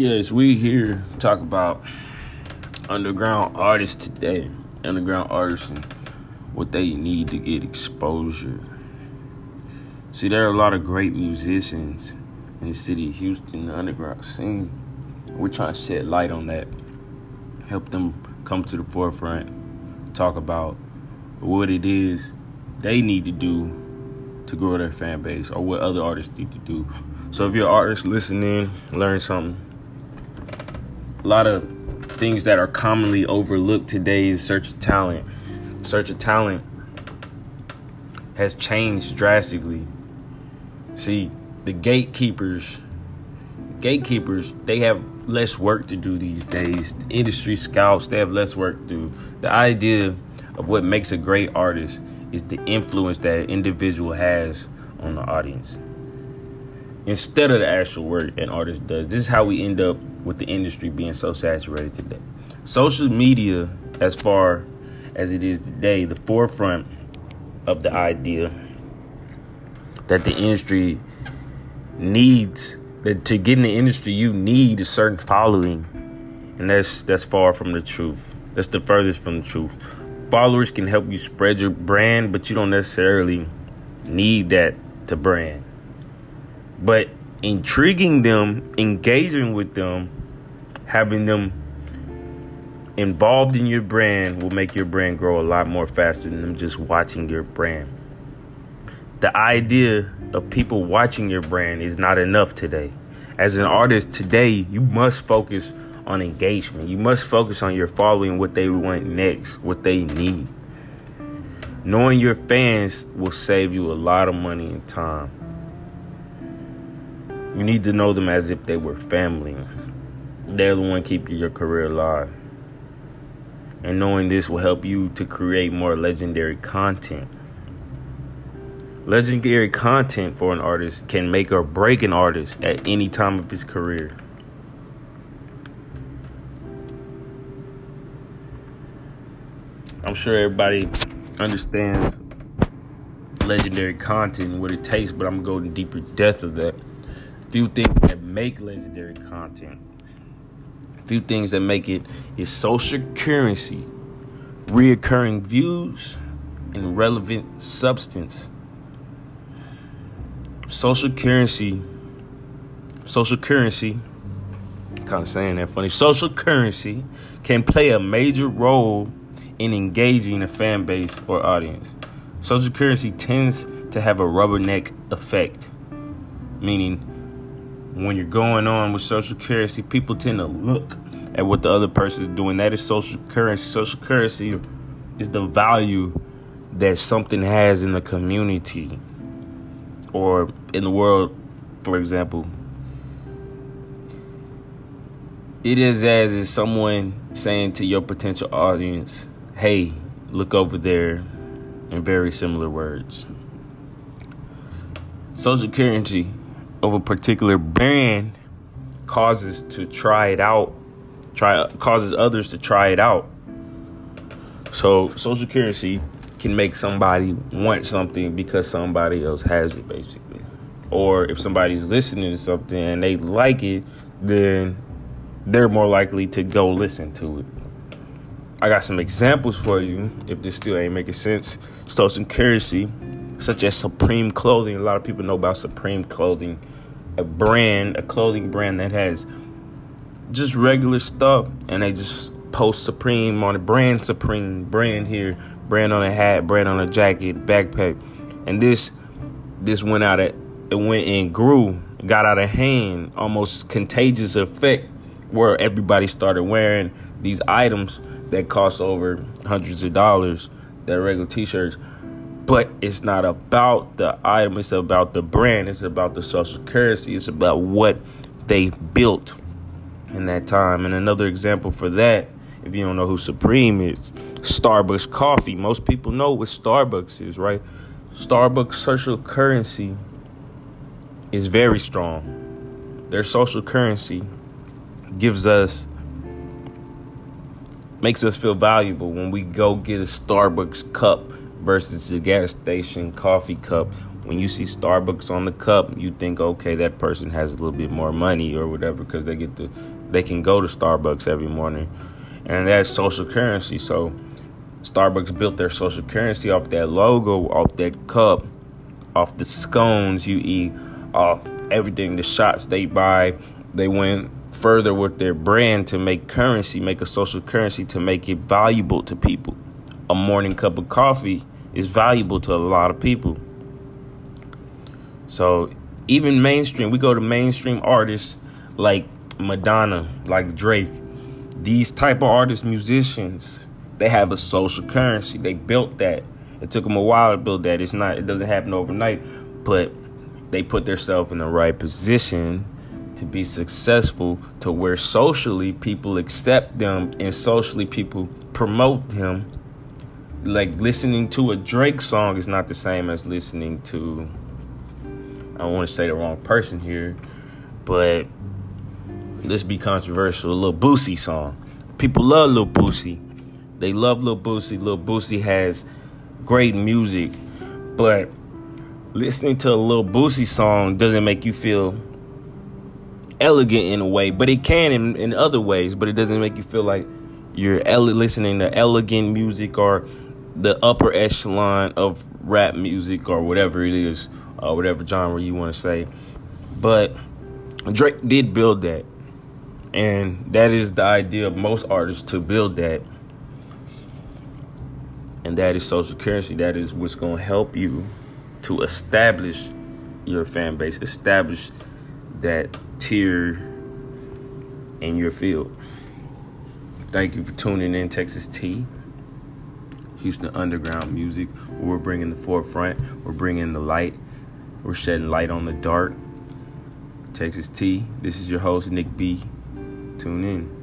Yes, we here talk about underground artists today, underground artists and what they need to get exposure. See, there are a lot of great musicians in the city of Houston, the underground scene. We're trying to shed light on that, help them come to the forefront, talk about what it is they need to do to grow their fan base or what other artists need to do. So if you're an artist listening, learn something a lot of things that are commonly overlooked today's search of talent. Search of talent has changed drastically. See, the gatekeepers, gatekeepers, they have less work to do these days. The industry scouts, they have less work to do. The idea of what makes a great artist is the influence that an individual has on the audience instead of the actual work an artist does. This is how we end up with the industry being so saturated today. Social media, as far as it is today, the forefront of the idea that the industry needs that to get in the industry you need a certain following and that's that's far from the truth that's the furthest from the truth followers can help you spread your brand but you don't necessarily need that to brand but intriguing them, engaging with them, having them involved in your brand will make your brand grow a lot more faster than them just watching your brand. The idea of people watching your brand is not enough today. As an artist today, you must focus on engagement. You must focus on your following, what they want next, what they need. Knowing your fans will save you a lot of money and time. You need to know them as if they were family. They're the one keeping your career alive. And knowing this will help you to create more legendary content. Legendary content for an artist can make or break an artist at any time of his career. I'm sure everybody understands legendary content and what it takes, but I'm going to go in deeper depth of that few things that make legendary content. Few things that make it is social currency, reoccurring views, and relevant substance. Social currency, social currency, kind of saying that funny. Social currency can play a major role in engaging a fan base or audience. Social currency tends to have a rubberneck effect, meaning when you're going on with social currency, people tend to look at what the other person is doing. That is social currency. Social currency is the value that something has in the community or in the world, for example. It is as if someone saying to your potential audience, hey, look over there, in very similar words. Social currency of a particular brand causes to try it out, try causes others to try it out. So social currency can make somebody want something because somebody else has it basically. Or if somebody's listening to something and they like it, then they're more likely to go listen to it. I got some examples for you if this still ain't making sense. Social currency such as Supreme Clothing. A lot of people know about Supreme Clothing, a brand, a clothing brand that has just regular stuff, and they just post Supreme on the brand Supreme, brand here, brand on a hat, brand on a jacket, backpack, and this this went out at it went and grew, got out of hand, almost contagious effect, where everybody started wearing these items that cost over hundreds of dollars, that regular t-shirts but it's not about the item it's about the brand it's about the social currency it's about what they built in that time. And another example for that if you don't know who supreme is starbucks coffee. Most people know what starbucks is right? Starbucks social currency is very strong. Their social currency gives us makes us feel valuable when we go get a starbucks cup versus the gas station coffee cup when you see Starbucks on the cup, you think, okay, that person has a little bit more money or whatever because they get to, they can go to Starbucks every morning, and that's social currency. So Starbucks built their social currency off that logo, off that cup, off the scones you eat, off everything, the shots they buy. They went further with their brand to make currency, make a social currency to make it valuable to people. A morning cup of coffee is valuable to a lot of people. So even mainstream, we go to mainstream artists like Madonna, like Drake, these type of artists, musicians, they have a social currency. They built that. It took them a while to build that. It's not. It doesn't happen overnight, but they put themselves in the right position to be successful to where socially people accept them and socially people promote them like listening to a Drake song is not the same as listening to I don't want to say the wrong person here, but let's be controversial. A Lil Boosie song. People love Lil Boosie. They love Lil Boosie. Lil Boosie has great music, but listening to a Lil Boosie song doesn't make you feel elegant in a way, but it can in, in other ways, but it doesn't make you feel like you're ele- listening to elegant music or the upper echelon of rap music or whatever it is, uh, whatever genre you want to say. But Drake did build that. And that is the idea of most artists to build that. And that is social currency. That is what's going to help you to establish your fan base, establish that tier in your field. Thank you for tuning in, Texas T. Houston Underground Music. We're bringing the forefront. We're bringing the light. We're shedding light on the dark. Texas T. This is your host, Nick B. Tune in.